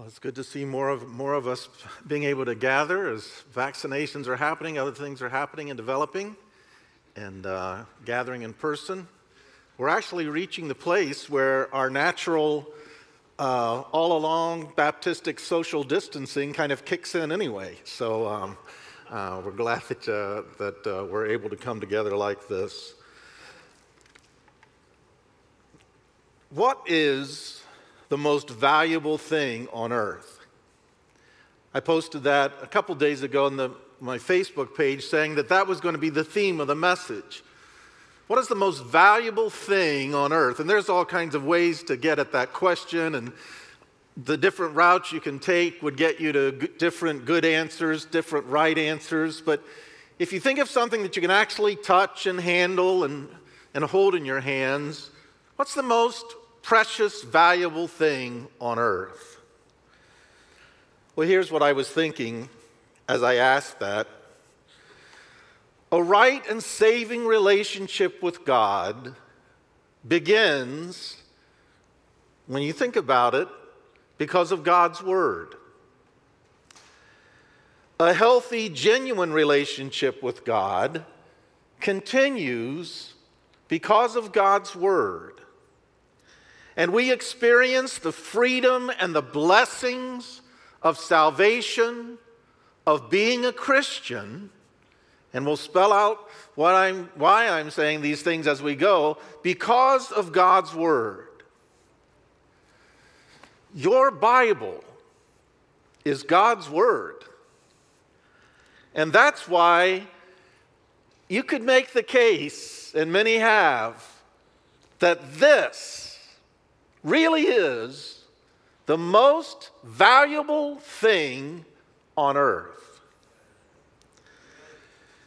Well, it's good to see more of, more of us being able to gather as vaccinations are happening, other things are happening and developing, and uh, gathering in person. We're actually reaching the place where our natural, uh, all along Baptistic social distancing kind of kicks in anyway. So um, uh, we're glad that, uh, that uh, we're able to come together like this. What is the most valuable thing on earth. I posted that a couple days ago on the, my Facebook page saying that that was going to be the theme of the message. What is the most valuable thing on earth? And there's all kinds of ways to get at that question, and the different routes you can take would get you to different good answers, different right answers. But if you think of something that you can actually touch and handle and, and hold in your hands, what's the most precious, valuable thing on earth? Well, here's what I was thinking as I asked that. A right and saving relationship with God begins, when you think about it, because of God's Word. A healthy, genuine relationship with God continues because of God's Word and we experience the freedom and the blessings of salvation, of being a Christian, and we'll spell out I'm, why I'm saying these things as we go, because of God's Word. Your Bible is God's Word. And that's why you could make the case, and many have, that this really is the most valuable thing on earth.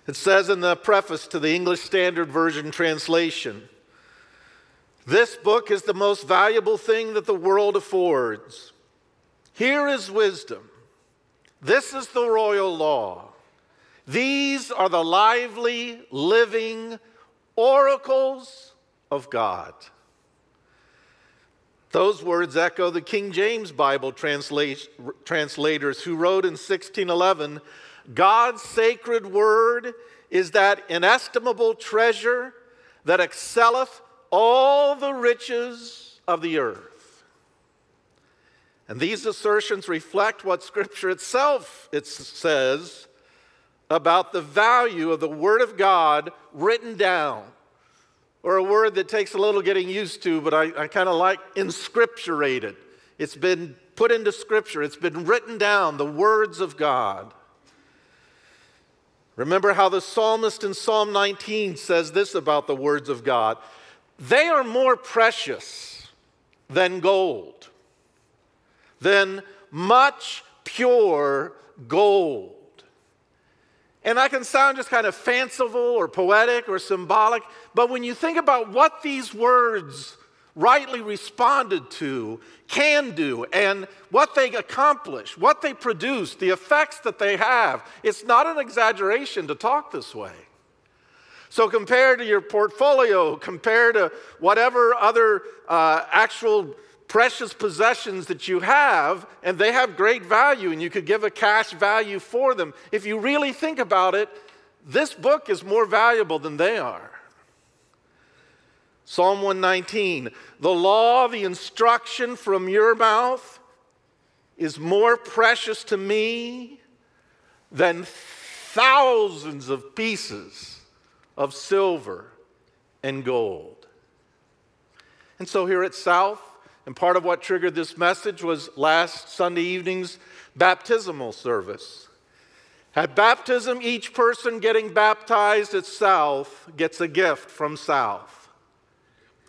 It says in the preface to the English Standard Version translation this book is the most valuable thing that the world affords. Here is wisdom. This is the royal law. These are the lively, living oracles of God. Those words echo the King James Bible translators who wrote in 1611 God's sacred word is that inestimable treasure that excelleth all the riches of the earth. And these assertions reflect what Scripture itself it says about the value of the Word of God written down or a word that takes a little getting used to, but I, I kind of like inscripturated. It's been put into scripture, it's been written down, the words of God. Remember how the psalmist in Psalm 19 says this about the words of God they are more precious than gold, than much pure gold. And that can sound just kind of fanciful or poetic or symbolic, but when you think about what these words rightly responded to can do and what they accomplish, what they produce, the effects that they have, it's not an exaggeration to talk this way. So, compared to your portfolio, compared to whatever other uh, actual precious possessions that you have, and they have great value, and you could give a cash value for them. If you really think about it, this book is more valuable than they are. Psalm 119 The law, the instruction from your mouth is more precious to me than thousands of pieces of silver and gold. And so here at South, and part of what triggered this message was last Sunday evening's baptismal service. At baptism, each person getting baptized at South gets a gift from South.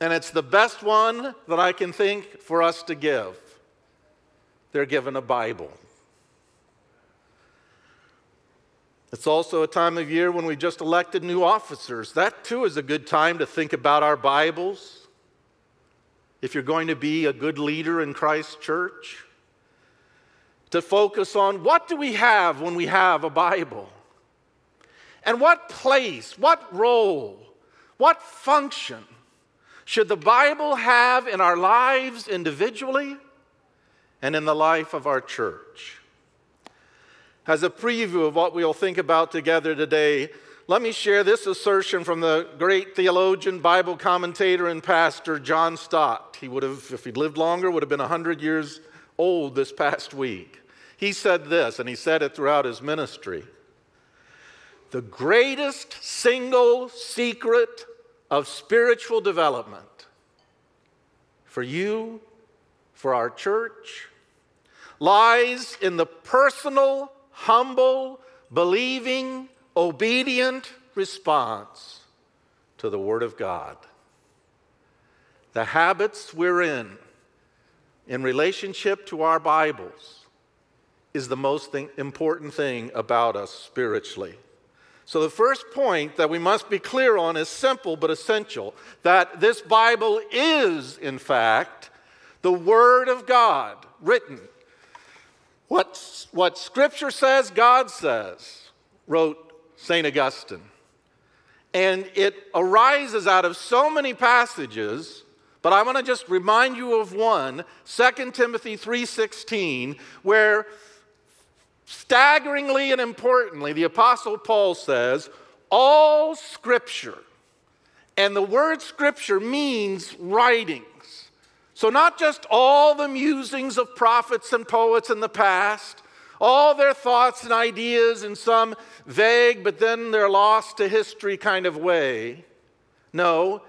And it's the best one that I can think for us to give. They're given a Bible. It's also a time of year when we just elected new officers. That too is a good time to think about our Bibles if you're going to be a good leader in Christ's church, to focus on what do we have when we have a Bible? And what place, what role, what function should the Bible have in our lives individually and in the life of our church. As a preview of what we'll think about together today, let me share this assertion from the great theologian, Bible commentator, and pastor John Stott. He would have, if he'd lived longer, would have been 100 years old this past week. He said this, and he said it throughout his ministry. The greatest single secret of spiritual development for you, for our church, lies in the personal, humble, believing, obedient response to the Word of God. The habits we're in in relationship to our Bibles is the most thing, important thing about us spiritually. So, the first point that we must be clear on is simple but essential that this Bible is, in fact, the Word of God written. What, what Scripture says, God says, wrote St. Augustine. And it arises out of so many passages, but I want to just remind you of one, 2 Timothy 3:16, where staggeringly and importantly, the apostle Paul says, all scripture. And the word scripture means writings. So, not just all the musings of prophets and poets in the past, all their thoughts and ideas in some vague, but then they're lost to history kind of way. No,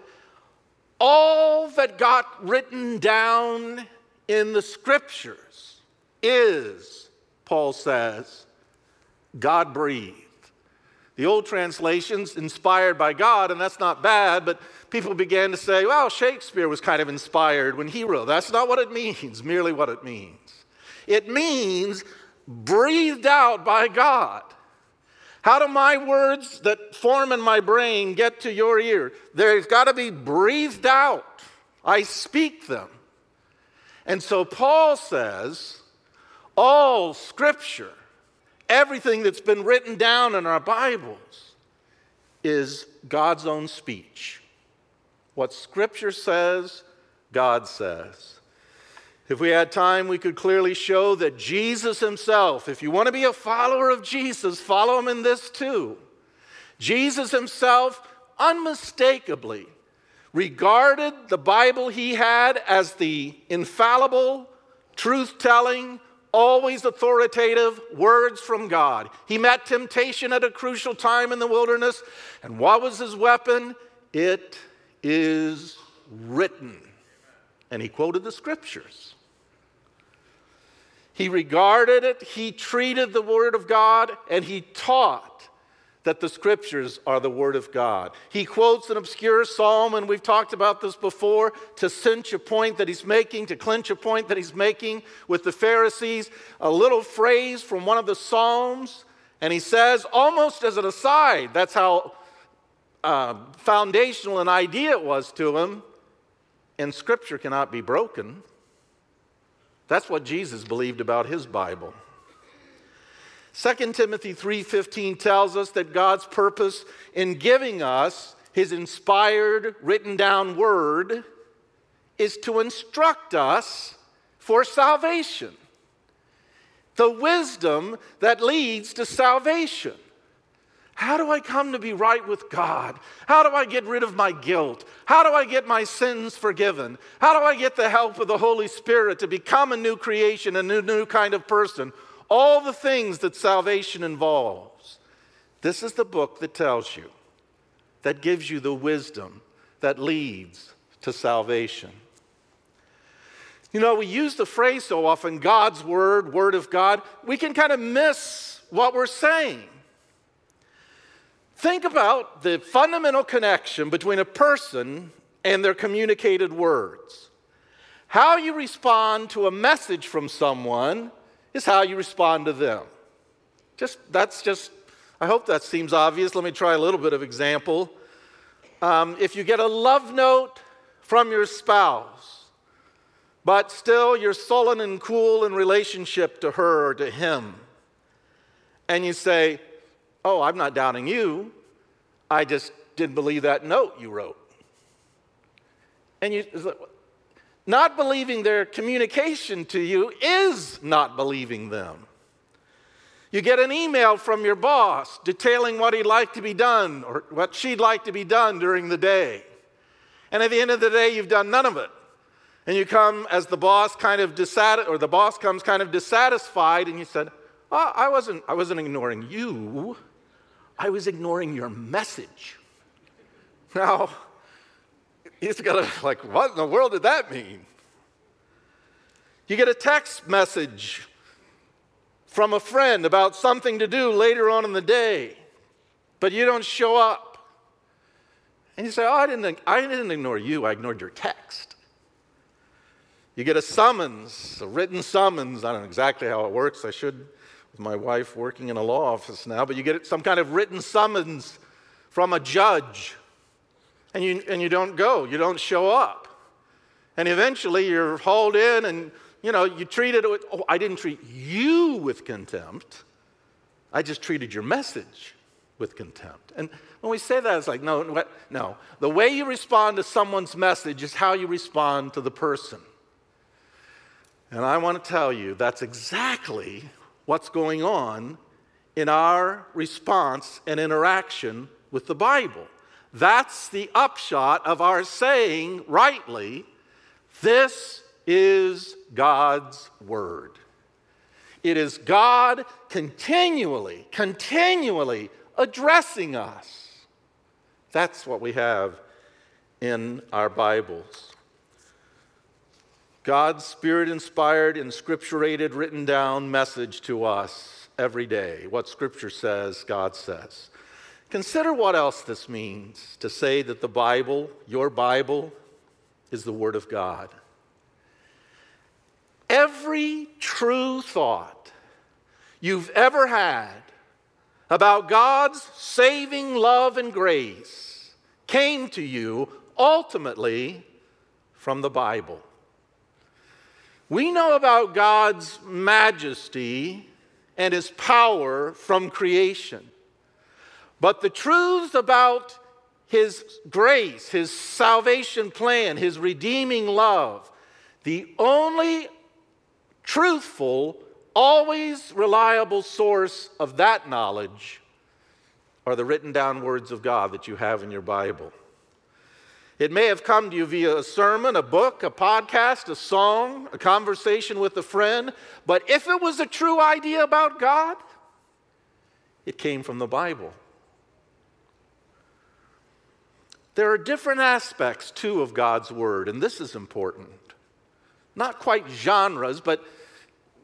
all that got written down in the scriptures is, Paul says, God breathed. The old translations inspired by God, and that's not bad, but people began to say, well, Shakespeare was kind of inspired when he wrote. That's not what it means, merely what it means. It means breathed out by God. How do my words that form in my brain get to your ear? They've got to be breathed out. I speak them. And so Paul says, all scripture, everything that's been written down in our Bibles, is God's own speech. What scripture says, God says. If we had time, we could clearly show that Jesus himself, if you want to be a follower of Jesus, follow him in this too. Jesus himself unmistakably regarded the Bible he had as the infallible, truth telling, always authoritative words from God. He met temptation at a crucial time in the wilderness, and what was his weapon? It is written. And he quoted the scriptures. He regarded it, he treated the Word of God, and he taught that the Scriptures are the Word of God. He quotes an obscure psalm, and we've talked about this before, to cinch a point that he's making, to clinch a point that he's making with the Pharisees, a little phrase from one of the Psalms, and he says, almost as an aside, that's how uh, foundational an idea it was to him, and Scripture cannot be broken. That's what Jesus believed about his Bible. 2 Timothy 3:15 tells us that God's purpose in giving us his inspired written down word is to instruct us for salvation. The wisdom that leads to salvation. How do I come to be right with God? How do I get rid of my guilt? How do I get my sins forgiven? How do I get the help of the Holy Spirit to become a new creation, a new, new kind of person? All the things that salvation involves. This is the book that tells you, that gives you the wisdom that leads to salvation. You know, we use the phrase so often God's Word, Word of God, we can kind of miss what we're saying. Think about the fundamental connection between a person and their communicated words. How you respond to a message from someone is how you respond to them. Just that's just I hope that seems obvious. Let me try a little bit of example. Um, if you get a love note from your spouse, but still you're sullen and cool in relationship to her or to him, and you say, Oh, I'm not doubting you. I just didn't believe that note you wrote. And you, not believing their communication to you is not believing them. You get an email from your boss detailing what he'd like to be done or what she'd like to be done during the day. And at the end of the day, you've done none of it. And you come as the boss kind of dissatisfied, or the boss comes kind of dissatisfied, and you said, oh, I, wasn't, I wasn't ignoring you, I was ignoring your message. Now, he's to, like, what in the world did that mean? You get a text message from a friend about something to do later on in the day, but you don't show up. And you say, Oh, I didn't, I didn't ignore you, I ignored your text. You get a summons, a written summons. I don't know exactly how it works. I should, with my wife working in a law office now, but you get some kind of written summons from a judge, and you, and you don't go, you don't show up. And eventually you're hauled in and you know, you treated it with, oh, I didn't treat you with contempt. I just treated your message with contempt. And when we say that, it's like, no, no. The way you respond to someone's message is how you respond to the person. And I want to tell you that's exactly what's going on in our response and interaction with the Bible. That's the upshot of our saying rightly, this is God's Word. It is God continually, continually addressing us. That's what we have in our Bibles. God's Spirit inspired and scripturated, written down message to us every day. What Scripture says, God says. Consider what else this means to say that the Bible, your Bible, is the Word of God. Every true thought you've ever had about God's saving love and grace came to you ultimately from the Bible. We know about God's majesty and his power from creation. But the truths about his grace, his salvation plan, his redeeming love, the only truthful, always reliable source of that knowledge are the written down words of God that you have in your Bible. It may have come to you via a sermon, a book, a podcast, a song, a conversation with a friend, but if it was a true idea about God, it came from the Bible. There are different aspects, too, of God's Word, and this is important. Not quite genres, but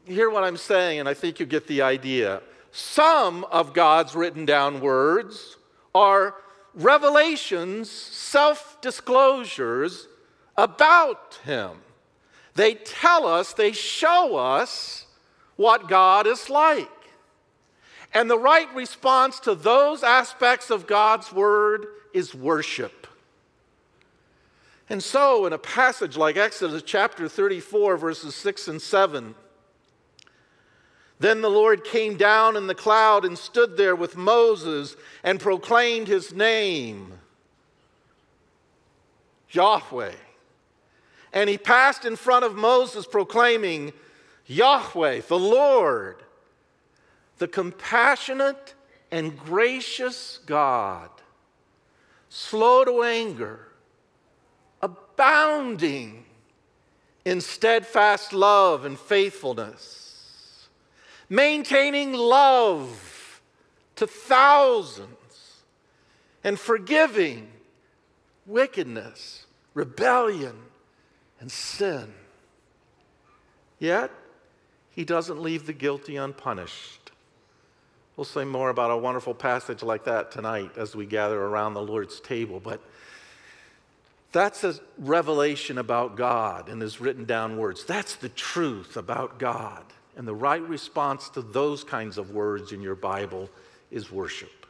hear what I'm saying, and I think you get the idea. Some of God's written down words are revelations, self disclosures about Him. They tell us, they show us what God is like. And the right response to those aspects of God's Word is worship. And so, in a passage like Exodus chapter 34, verses 6 and 7, then the Lord came down in the cloud and stood there with Moses and proclaimed his name, Yahweh. And he passed in front of Moses, proclaiming, Yahweh, the Lord, the compassionate and gracious God, slow to anger, abounding in steadfast love and faithfulness maintaining love to thousands, and forgiving wickedness, rebellion, and sin. Yet, he doesn't leave the guilty unpunished. We'll say more about a wonderful passage like that tonight as we gather around the Lord's table, but that's a revelation about God in his written down words. That's the truth about God. And the right response to those kinds of words in your Bible is worship.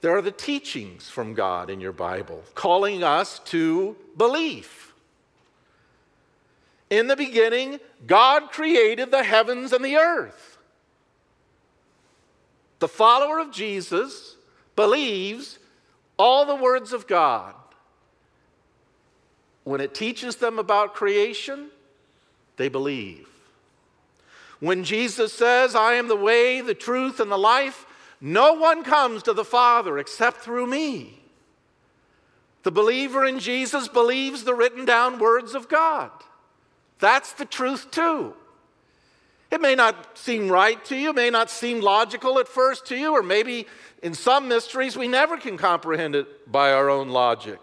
There are the teachings from God in your Bible calling us to belief. In the beginning, God created the heavens and the earth. The follower of Jesus believes all the words of God. when it teaches them about creation, they believe. When Jesus says, I am the way, the truth, and the life, no one comes to the Father except through me. The believer in Jesus believes the written down words of God. That's the truth, too. It may not seem right to you, may not seem logical at first to you, or maybe in some mysteries we never can comprehend it by our own logic.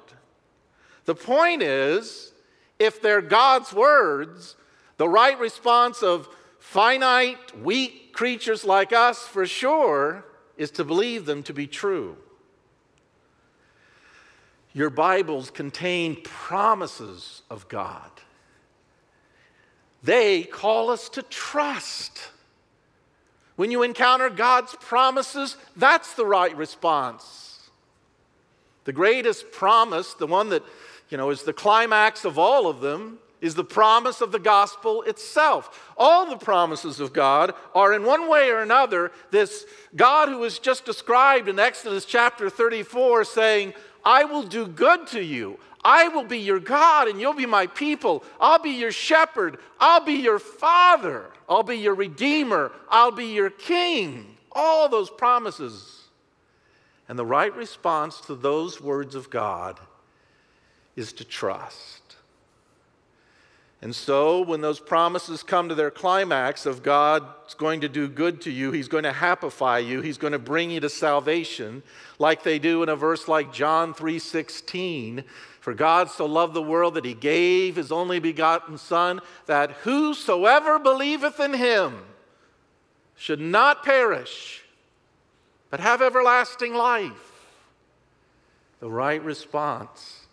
The point is, if they're God's words, the right response of finite, weak creatures like us, for sure, is to believe them to be true. Your Bibles contain promises of God. They call us to trust. When you encounter God's promises, that's the right response. The greatest promise, the one that, you know, is the climax of all of them, is the promise of the gospel itself. All the promises of God are, in one way or another, this God who is just described in Exodus chapter 34 saying, I will do good to you. I will be your God and you'll be my people. I'll be your shepherd. I'll be your father. I'll be your redeemer. I'll be your king. All those promises. And the right response to those words of God is to trust. And so, when those promises come to their climax of God's going to do good to you, He's going to happify you, He's going to bring you to salvation, like they do in a verse like John 3:16, for God so loved the world that He gave His only begotten Son, that whosoever believeth in Him should not perish, but have everlasting life. The right response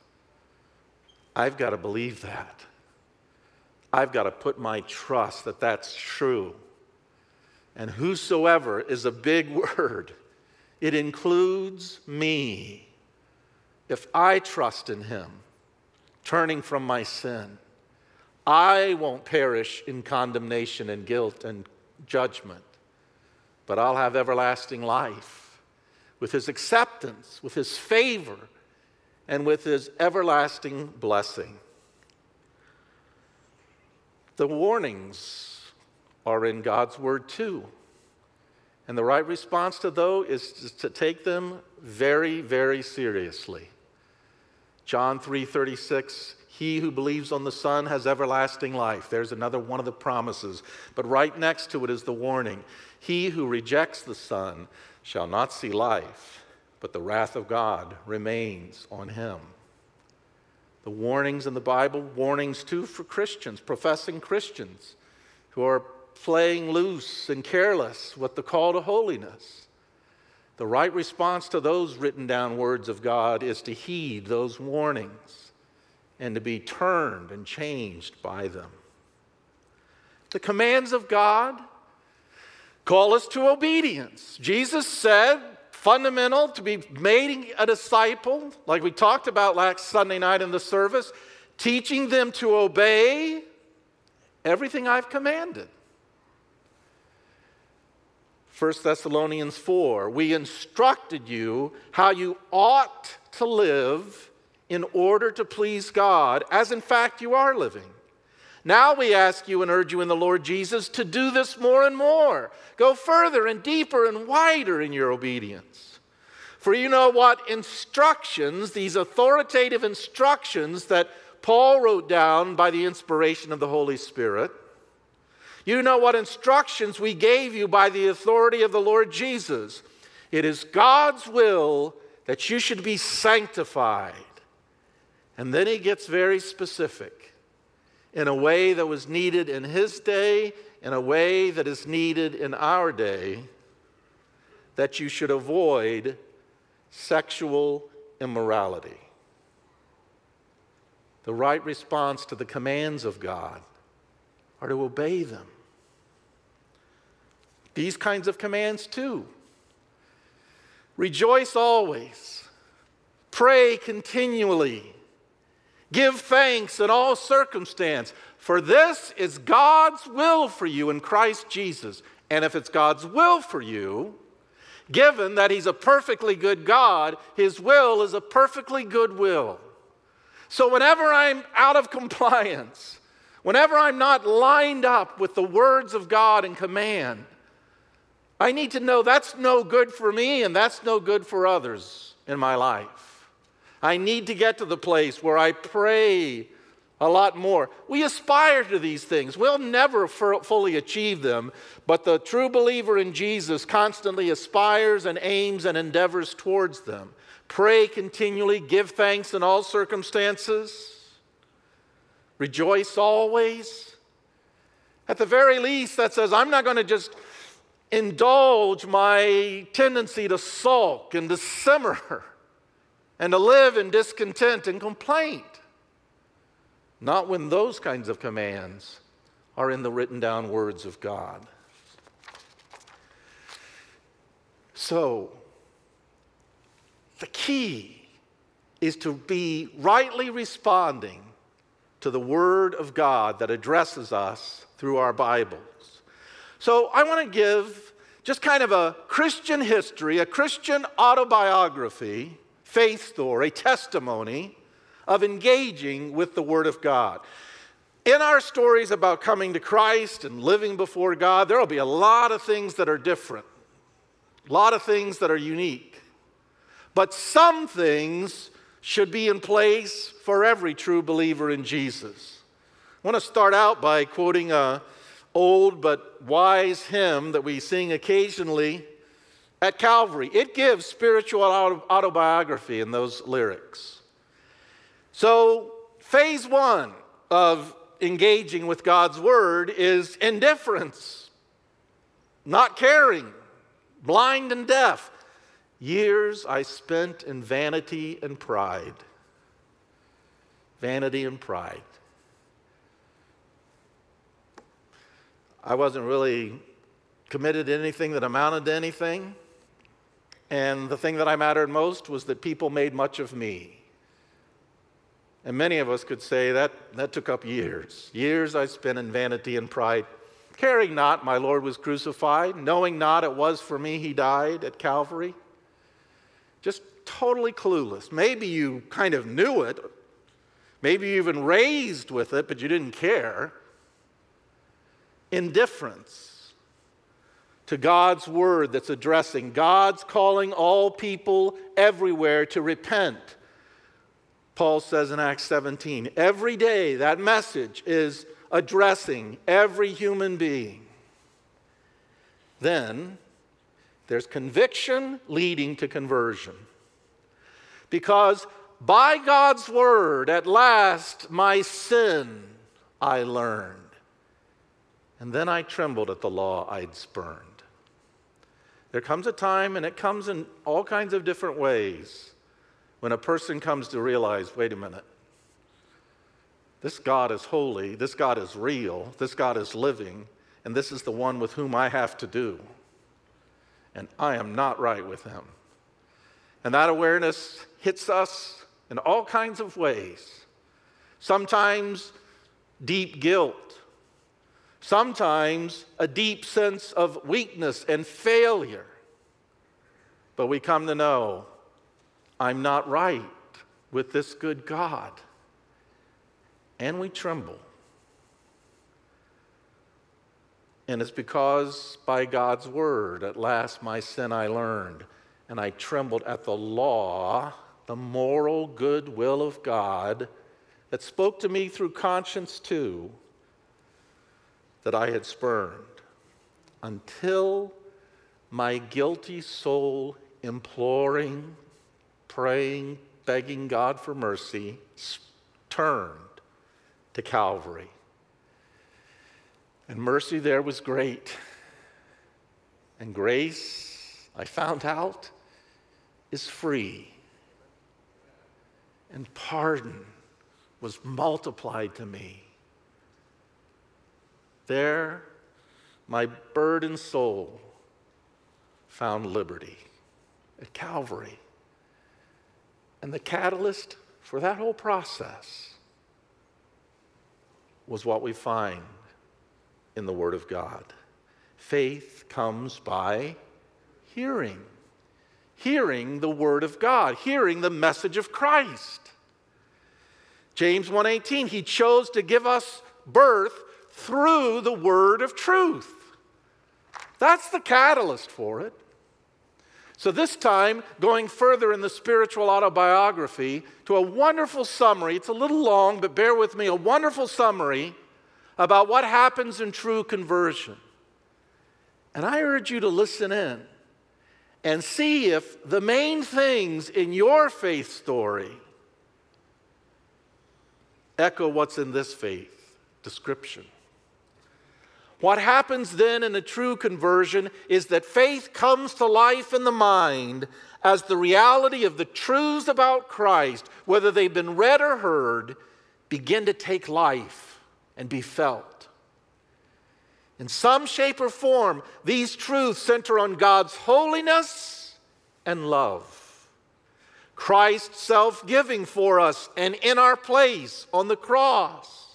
I've got to believe that. I've got to put my trust that that's true. And whosoever is a big word, it includes me. If I trust in him, turning from my sin, I won't perish in condemnation and guilt and judgment, but I'll have everlasting life with his acceptance, with his favor, and with his everlasting blessing. The warnings are in God's word too. And the right response to those is to take them very, very seriously. John 3:36 He who believes on the Son has everlasting life. There's another one of the promises. But right next to it is the warning. He who rejects the Son shall not see life, but the wrath of God remains on him the warnings in the Bible, warnings too for Christians, professing Christians who are playing loose and careless with the call to holiness. The right response to those written down words of God is to heed those warnings and to be turned and changed by them. The commands of God call us to obedience. Jesus said, fundamental to be made a disciple, like we talked about last Sunday night in the service, teaching them to obey everything I've commanded. 1 Thessalonians 4 We instructed you how you ought to live in order to please God, as in fact you are living. Now we ask you and urge you in the Lord Jesus to do this more and more. Go further and deeper and wider in your obedience. For you know what instructions, these authoritative instructions that Paul wrote down by the inspiration of the Holy Spirit, you know what instructions we gave you by the authority of the Lord Jesus. It is God's will that you should be sanctified. And then he gets very specific in a way that was needed in his day, in a way that is needed in our day, that you should avoid sexual immorality. The right response to the commands of God are to obey them. These kinds of commands, too. Rejoice always, pray continually Give thanks in all circumstance, for this is God's will for you in Christ Jesus. And if it's God's will for you, given that He's a perfectly good God, His will is a perfectly good will. So, whenever I'm out of compliance, whenever I'm not lined up with the words of God and command, I need to know that's no good for me and that's no good for others in my life. I need to get to the place where I pray a lot more. We aspire to these things. We'll never fully achieve them, but the true believer in Jesus constantly aspires and aims and endeavors towards them. Pray continually, give thanks in all circumstances, rejoice always. At the very least, that says, I'm not going to just indulge my tendency to sulk and to simmer and to live in discontent and complaint. Not when those kinds of commands are in the written down words of God. So, the key is to be rightly responding to the Word of God that addresses us through our Bibles. So, I want to give just kind of a Christian history, a Christian autobiography, faith story, testimony of engaging with the Word of God. In our stories about coming to Christ and living before God, there will be a lot of things that are different, a lot of things that are unique. But some things should be in place for every true believer in Jesus. I want to start out by quoting a old but wise hymn that we sing occasionally at Calvary. It gives spiritual autobiography in those lyrics. So, phase one of engaging with God's word is indifference, not caring, blind and deaf. Years I spent in vanity and pride. Vanity and pride. I wasn't really committed to anything that amounted to anything. And the thing that I mattered most was that people made much of me. And many of us could say that that took up years. Years I spent in vanity and pride, caring not my Lord was crucified, knowing not it was for me he died at Calvary. Just totally clueless. Maybe you kind of knew it, maybe you even raised with it, but you didn't care. Indifference to God's word that's addressing. God's calling all people everywhere to repent Paul says in Acts 17. Every day, that message is addressing every human being. Then there's conviction leading to conversion. Because by God's word, at last my sin I learned. And then I trembled at the law I'd spurned. There comes a time, and it comes in all kinds of different ways when a person comes to realize wait a minute, this God is holy, this God is real, this God is living, and this is the one with whom I have to do. And I am not right with him. And that awareness hits us in all kinds of ways. Sometimes deep guilt, sometimes a deep sense of weakness and failure. But we come to know I'm not right with this good God. And we tremble. And it's because by God's word, at last my sin I learned, and I trembled at the law, the moral good will of God that spoke to me through conscience too, that I had spurned, until my guilty soul imploring praying, begging God for mercy, turned to Calvary. And mercy there was great. And grace, I found out, is free. And pardon was multiplied to me. There, my burdened soul found liberty at Calvary. And the catalyst for that whole process was what we find in the Word of God. Faith comes by hearing, hearing the Word of God, hearing the message of Christ. James 1:18, he chose to give us birth through the word of truth. That's the catalyst for it. So, this time, going further in the spiritual autobiography to a wonderful summary. It's a little long, but bear with me a wonderful summary about what happens in true conversion. And I urge you to listen in and see if the main things in your faith story echo what's in this faith description. What happens then in a true conversion is that faith comes to life in the mind as the reality of the truths about Christ, whether they've been read or heard, begin to take life and be felt. In some shape or form, these truths center on God's holiness and love. Christ's self giving for us and in our place on the cross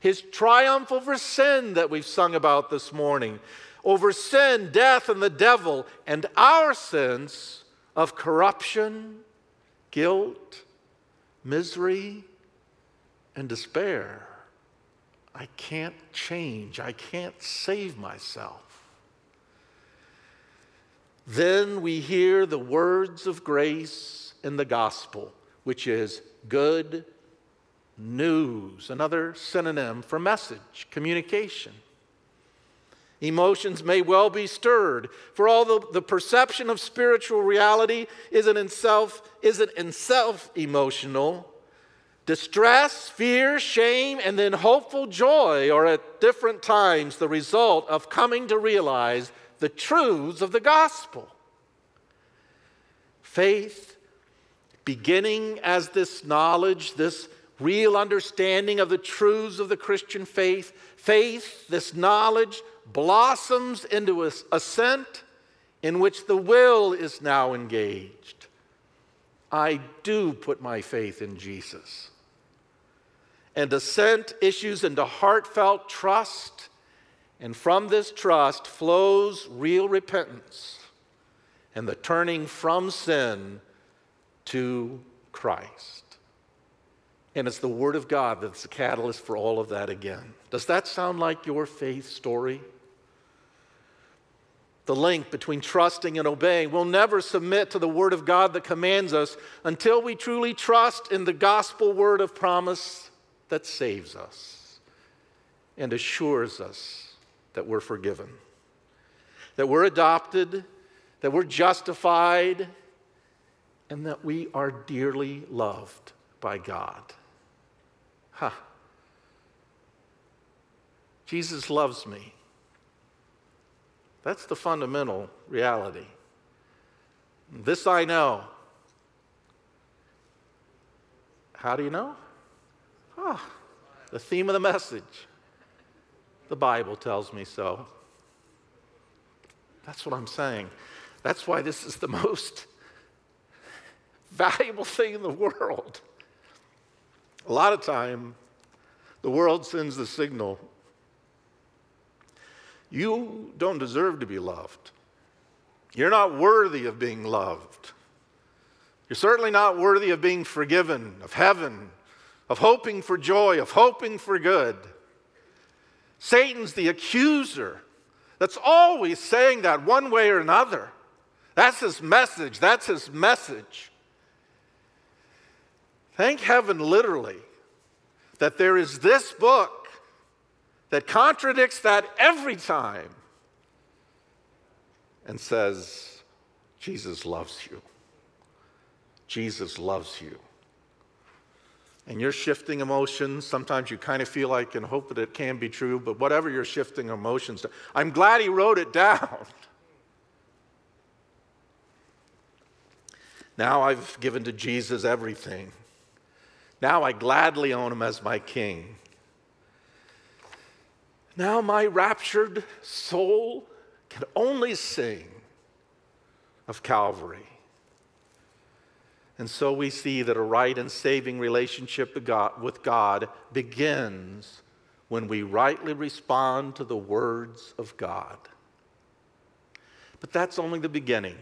his triumph over sin that we've sung about this morning, over sin, death, and the devil, and our sins of corruption, guilt, misery, and despair. I can't change. I can't save myself. Then we hear the words of grace in the gospel, which is good news, another synonym for message, communication. Emotions may well be stirred, for the, the perception of spiritual reality isn't in self, isn't in self emotional. Distress, fear, shame, and then hopeful joy are at different times the result of coming to realize the truths of the gospel. Faith, beginning as this knowledge, this real understanding of the truths of the Christian faith, faith, this knowledge, blossoms into a assent in which the will is now engaged. I do put my faith in Jesus. And assent issues into heartfelt trust, and from this trust flows real repentance and the turning from sin to Christ. And it's the Word of God that's the catalyst for all of that again. Does that sound like your faith story? The link between trusting and obeying. We'll never submit to the Word of God that commands us until we truly trust in the gospel word of promise that saves us and assures us that we're forgiven, that we're adopted, that we're justified, and that we are dearly loved by God. Huh. Jesus loves me. That's the fundamental reality. This I know. How do you know? Ah, the theme of the message. The Bible tells me so. That's what I'm saying. That's why this is the most valuable thing in the world. A lot of time, the world sends the signal you don't deserve to be loved. You're not worthy of being loved. You're certainly not worthy of being forgiven, of heaven, of hoping for joy, of hoping for good. Satan's the accuser that's always saying that one way or another. That's his message. That's his message. Thank heaven, literally, that there is this book that contradicts that every time and says, Jesus loves you. Jesus loves you. And you're shifting emotions. Sometimes you kind of feel like and hope that it can be true, but whatever you're shifting emotions to, I'm glad he wrote it down. Now I've given to Jesus everything. Now I gladly own him as my king. Now my raptured soul can only sing of Calvary. And so we see that a right and saving relationship with God begins when we rightly respond to the words of God. But that's only the beginning.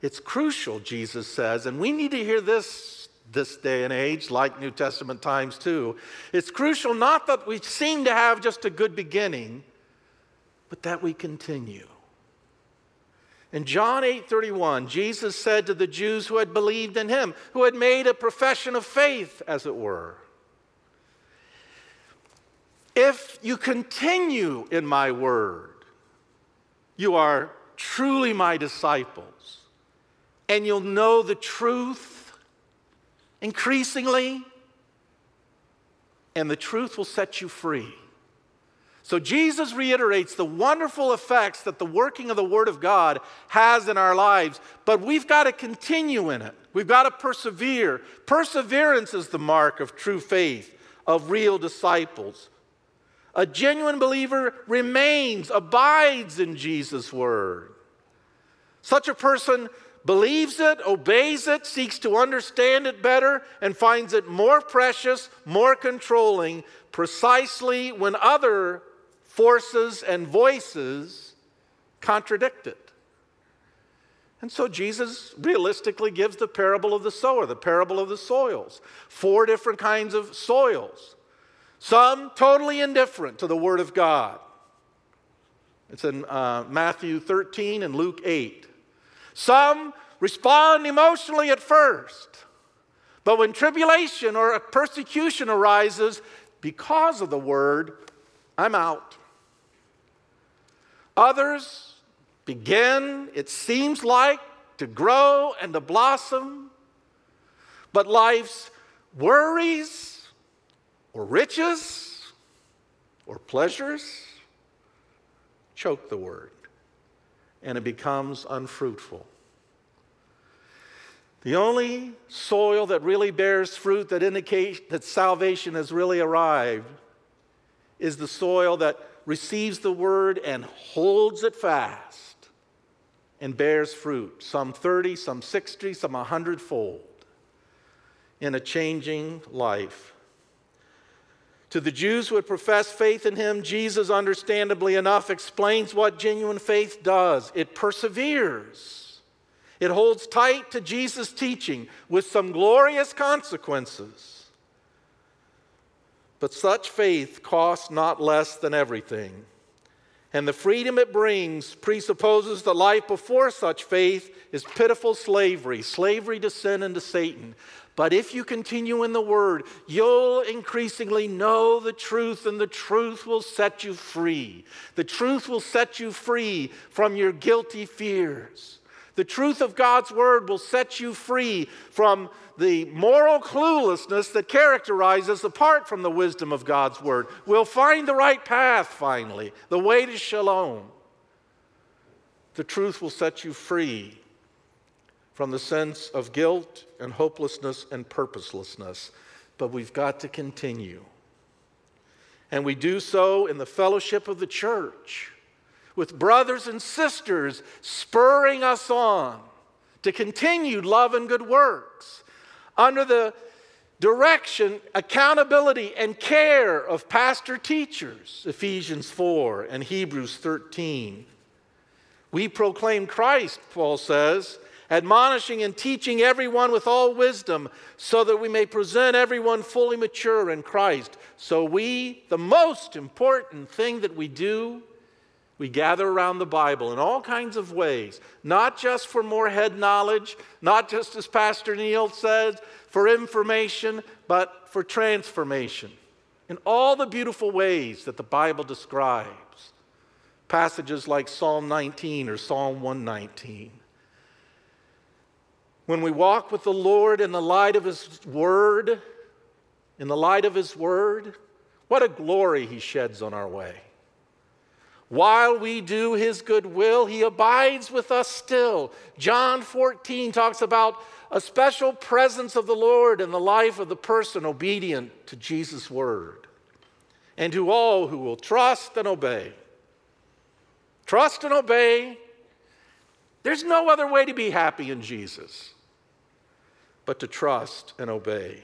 It's crucial, Jesus says, and we need to hear this this day and age, like New Testament times too. It's crucial not that we seem to have just a good beginning, but that we continue. In John 8:31, Jesus said to the Jews who had believed in him, who had made a profession of faith as it were, if you continue in my word, you are truly my disciples, and you'll know the truth increasingly, and the truth will set you free. So Jesus reiterates the wonderful effects that the working of the Word of God has in our lives, but we've got to continue in it. We've got to persevere. Perseverance is the mark of true faith, of real disciples. A genuine believer remains, abides in Jesus' Word. Such a person believes it, obeys it, seeks to understand it better, and finds it more precious, more controlling, precisely when other forces and voices contradict it. And so Jesus realistically gives the parable of the sower, the parable of the soils. Four different kinds of soils. Some totally indifferent to the Word of God. It's in uh, Matthew 13 and Luke 8. Some respond emotionally at first, but when tribulation or persecution arises because of the Word, I'm out. Others begin, it seems like, to grow and to blossom, but life's worries or riches or pleasures choke the word and it becomes unfruitful. The only soil that really bears fruit that indicates that salvation has really arrived is the soil that receives the word and holds it fast and bears fruit, some 30, some 60, some 100 fold in a changing life. To the Jews who had professed faith in him, Jesus, understandably enough, explains what genuine faith does it perseveres, it holds tight to Jesus' teaching with some glorious consequences. But such faith costs not less than everything. And the freedom it brings presupposes the life before such faith is pitiful slavery, slavery to sin and to Satan. But if you continue in the Word, you'll increasingly know the truth, and the truth will set you free. The truth will set you free from your guilty fears. The truth of God's Word will set you free from the moral cluelessness that characterizes apart from the wisdom of God's word. We'll find the right path finally, the way to shalom. The truth will set you free from the sense of guilt and hopelessness and purposelessness. But we've got to continue. And we do so in the fellowship of the church, with brothers and sisters spurring us on to continued love and good works under the direction, accountability, and care of pastor teachers, Ephesians 4 and Hebrews 13. We proclaim Christ, Paul says, admonishing and teaching everyone with all wisdom, so that we may present everyone fully mature in Christ. So, we, the most important thing that we do we gather around the Bible in all kinds of ways, not just for more head knowledge, not just as Pastor Neil says, for information, but for transformation in all the beautiful ways that the Bible describes. Passages like Psalm 19 or Psalm 119. When we walk with the Lord in the light of His Word, in the light of His Word, what a glory He sheds on our way. While we do his good will, he abides with us still. John 14 talks about a special presence of the Lord in the life of the person obedient to Jesus' word, and to all who will trust and obey. Trust and obey. There's no other way to be happy in Jesus but to trust and obey.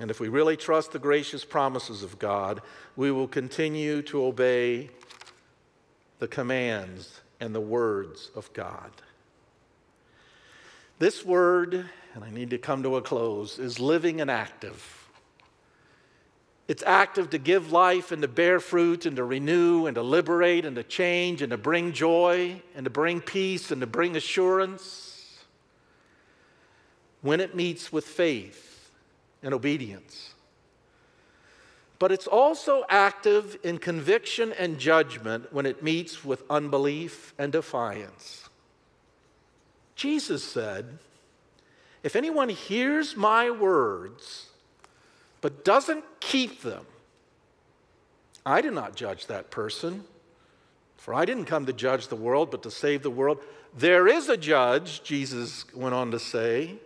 And if we really trust the gracious promises of God, we will continue to obey the commands and the words of God. This word and I need to come to a close, is living and active. It's active to give life and to bear fruit and to renew and to liberate and to change and to bring joy and to bring peace and to bring assurance when it meets with faith and obedience. But it's also active in conviction and judgment when it meets with unbelief and defiance. Jesus said, If anyone hears my words, but doesn't keep them, I do not judge that person. For I didn't come to judge the world, but to save the world. There is a judge, Jesus went on to say,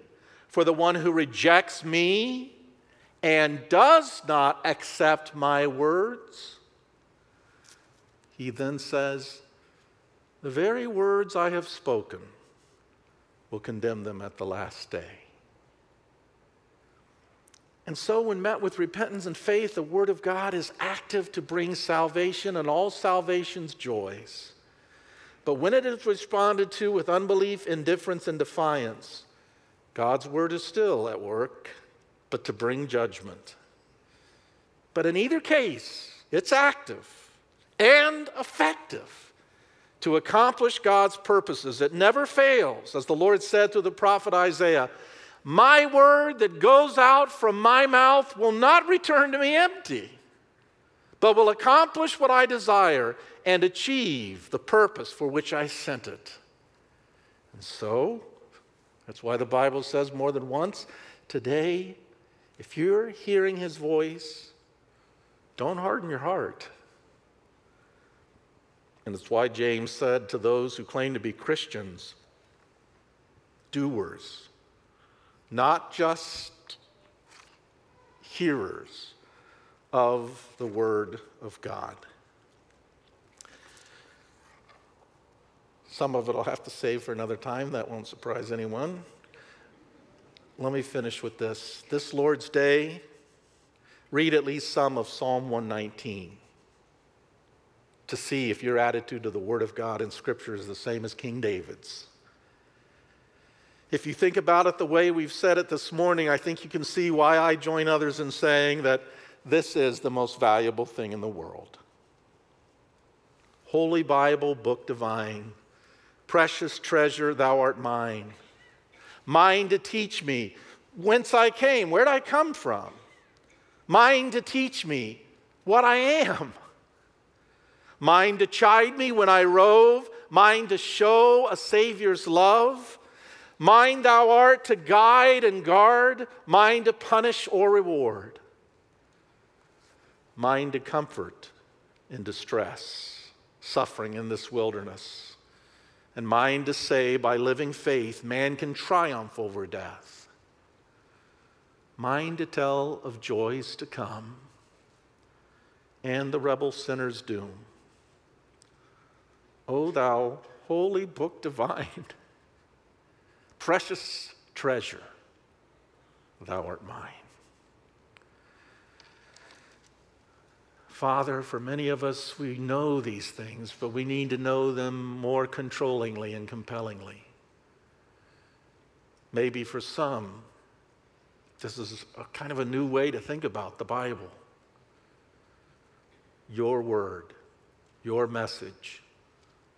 for the one who rejects me and does not accept my words. He then says, The very words I have spoken will condemn them at the last day. And so, when met with repentance and faith, the Word of God is active to bring salvation and all salvation's joys. But when it is responded to with unbelief, indifference, and defiance, God's Word is still at work, but to bring judgment. But in either case, it's active and effective to accomplish God's purposes. It never fails, as the Lord said to the prophet Isaiah my word that goes out from my mouth will not return to me empty, but will accomplish what I desire and achieve the purpose for which I sent it. And so, that's why the Bible says more than once today, if you're hearing his voice, don't harden your heart. And it's why James said to those who claim to be Christians, doers not just hearers of the Word of God. Some of it I'll have to save for another time. That won't surprise anyone. Let me finish with this. This Lord's Day, read at least some of Psalm 119 to see if your attitude to the Word of God in Scripture is the same as King David's. If you think about it the way we've said it this morning, I think you can see why I join others in saying that this is the most valuable thing in the world. Holy Bible, book divine, precious treasure, thou art mine. Mine to teach me whence I came, where'd I come from? Mine to teach me what I am. Mine to chide me when I rove, mine to show a Savior's love Mine thou art to guide and guard, mine to punish or reward, mine to comfort in distress, suffering in this wilderness, and mine to say by living faith man can triumph over death, mine to tell of joys to come and the rebel sinner's doom. O thou holy book divine precious treasure, thou art mine. Father, for many of us, we know these things, but we need to know them more controllingly and compellingly. Maybe for some, this is a kind of a new way to think about the Bible. Your word, your message,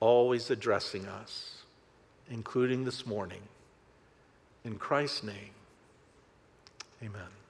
always addressing us, including this morning. In Christ's name, amen.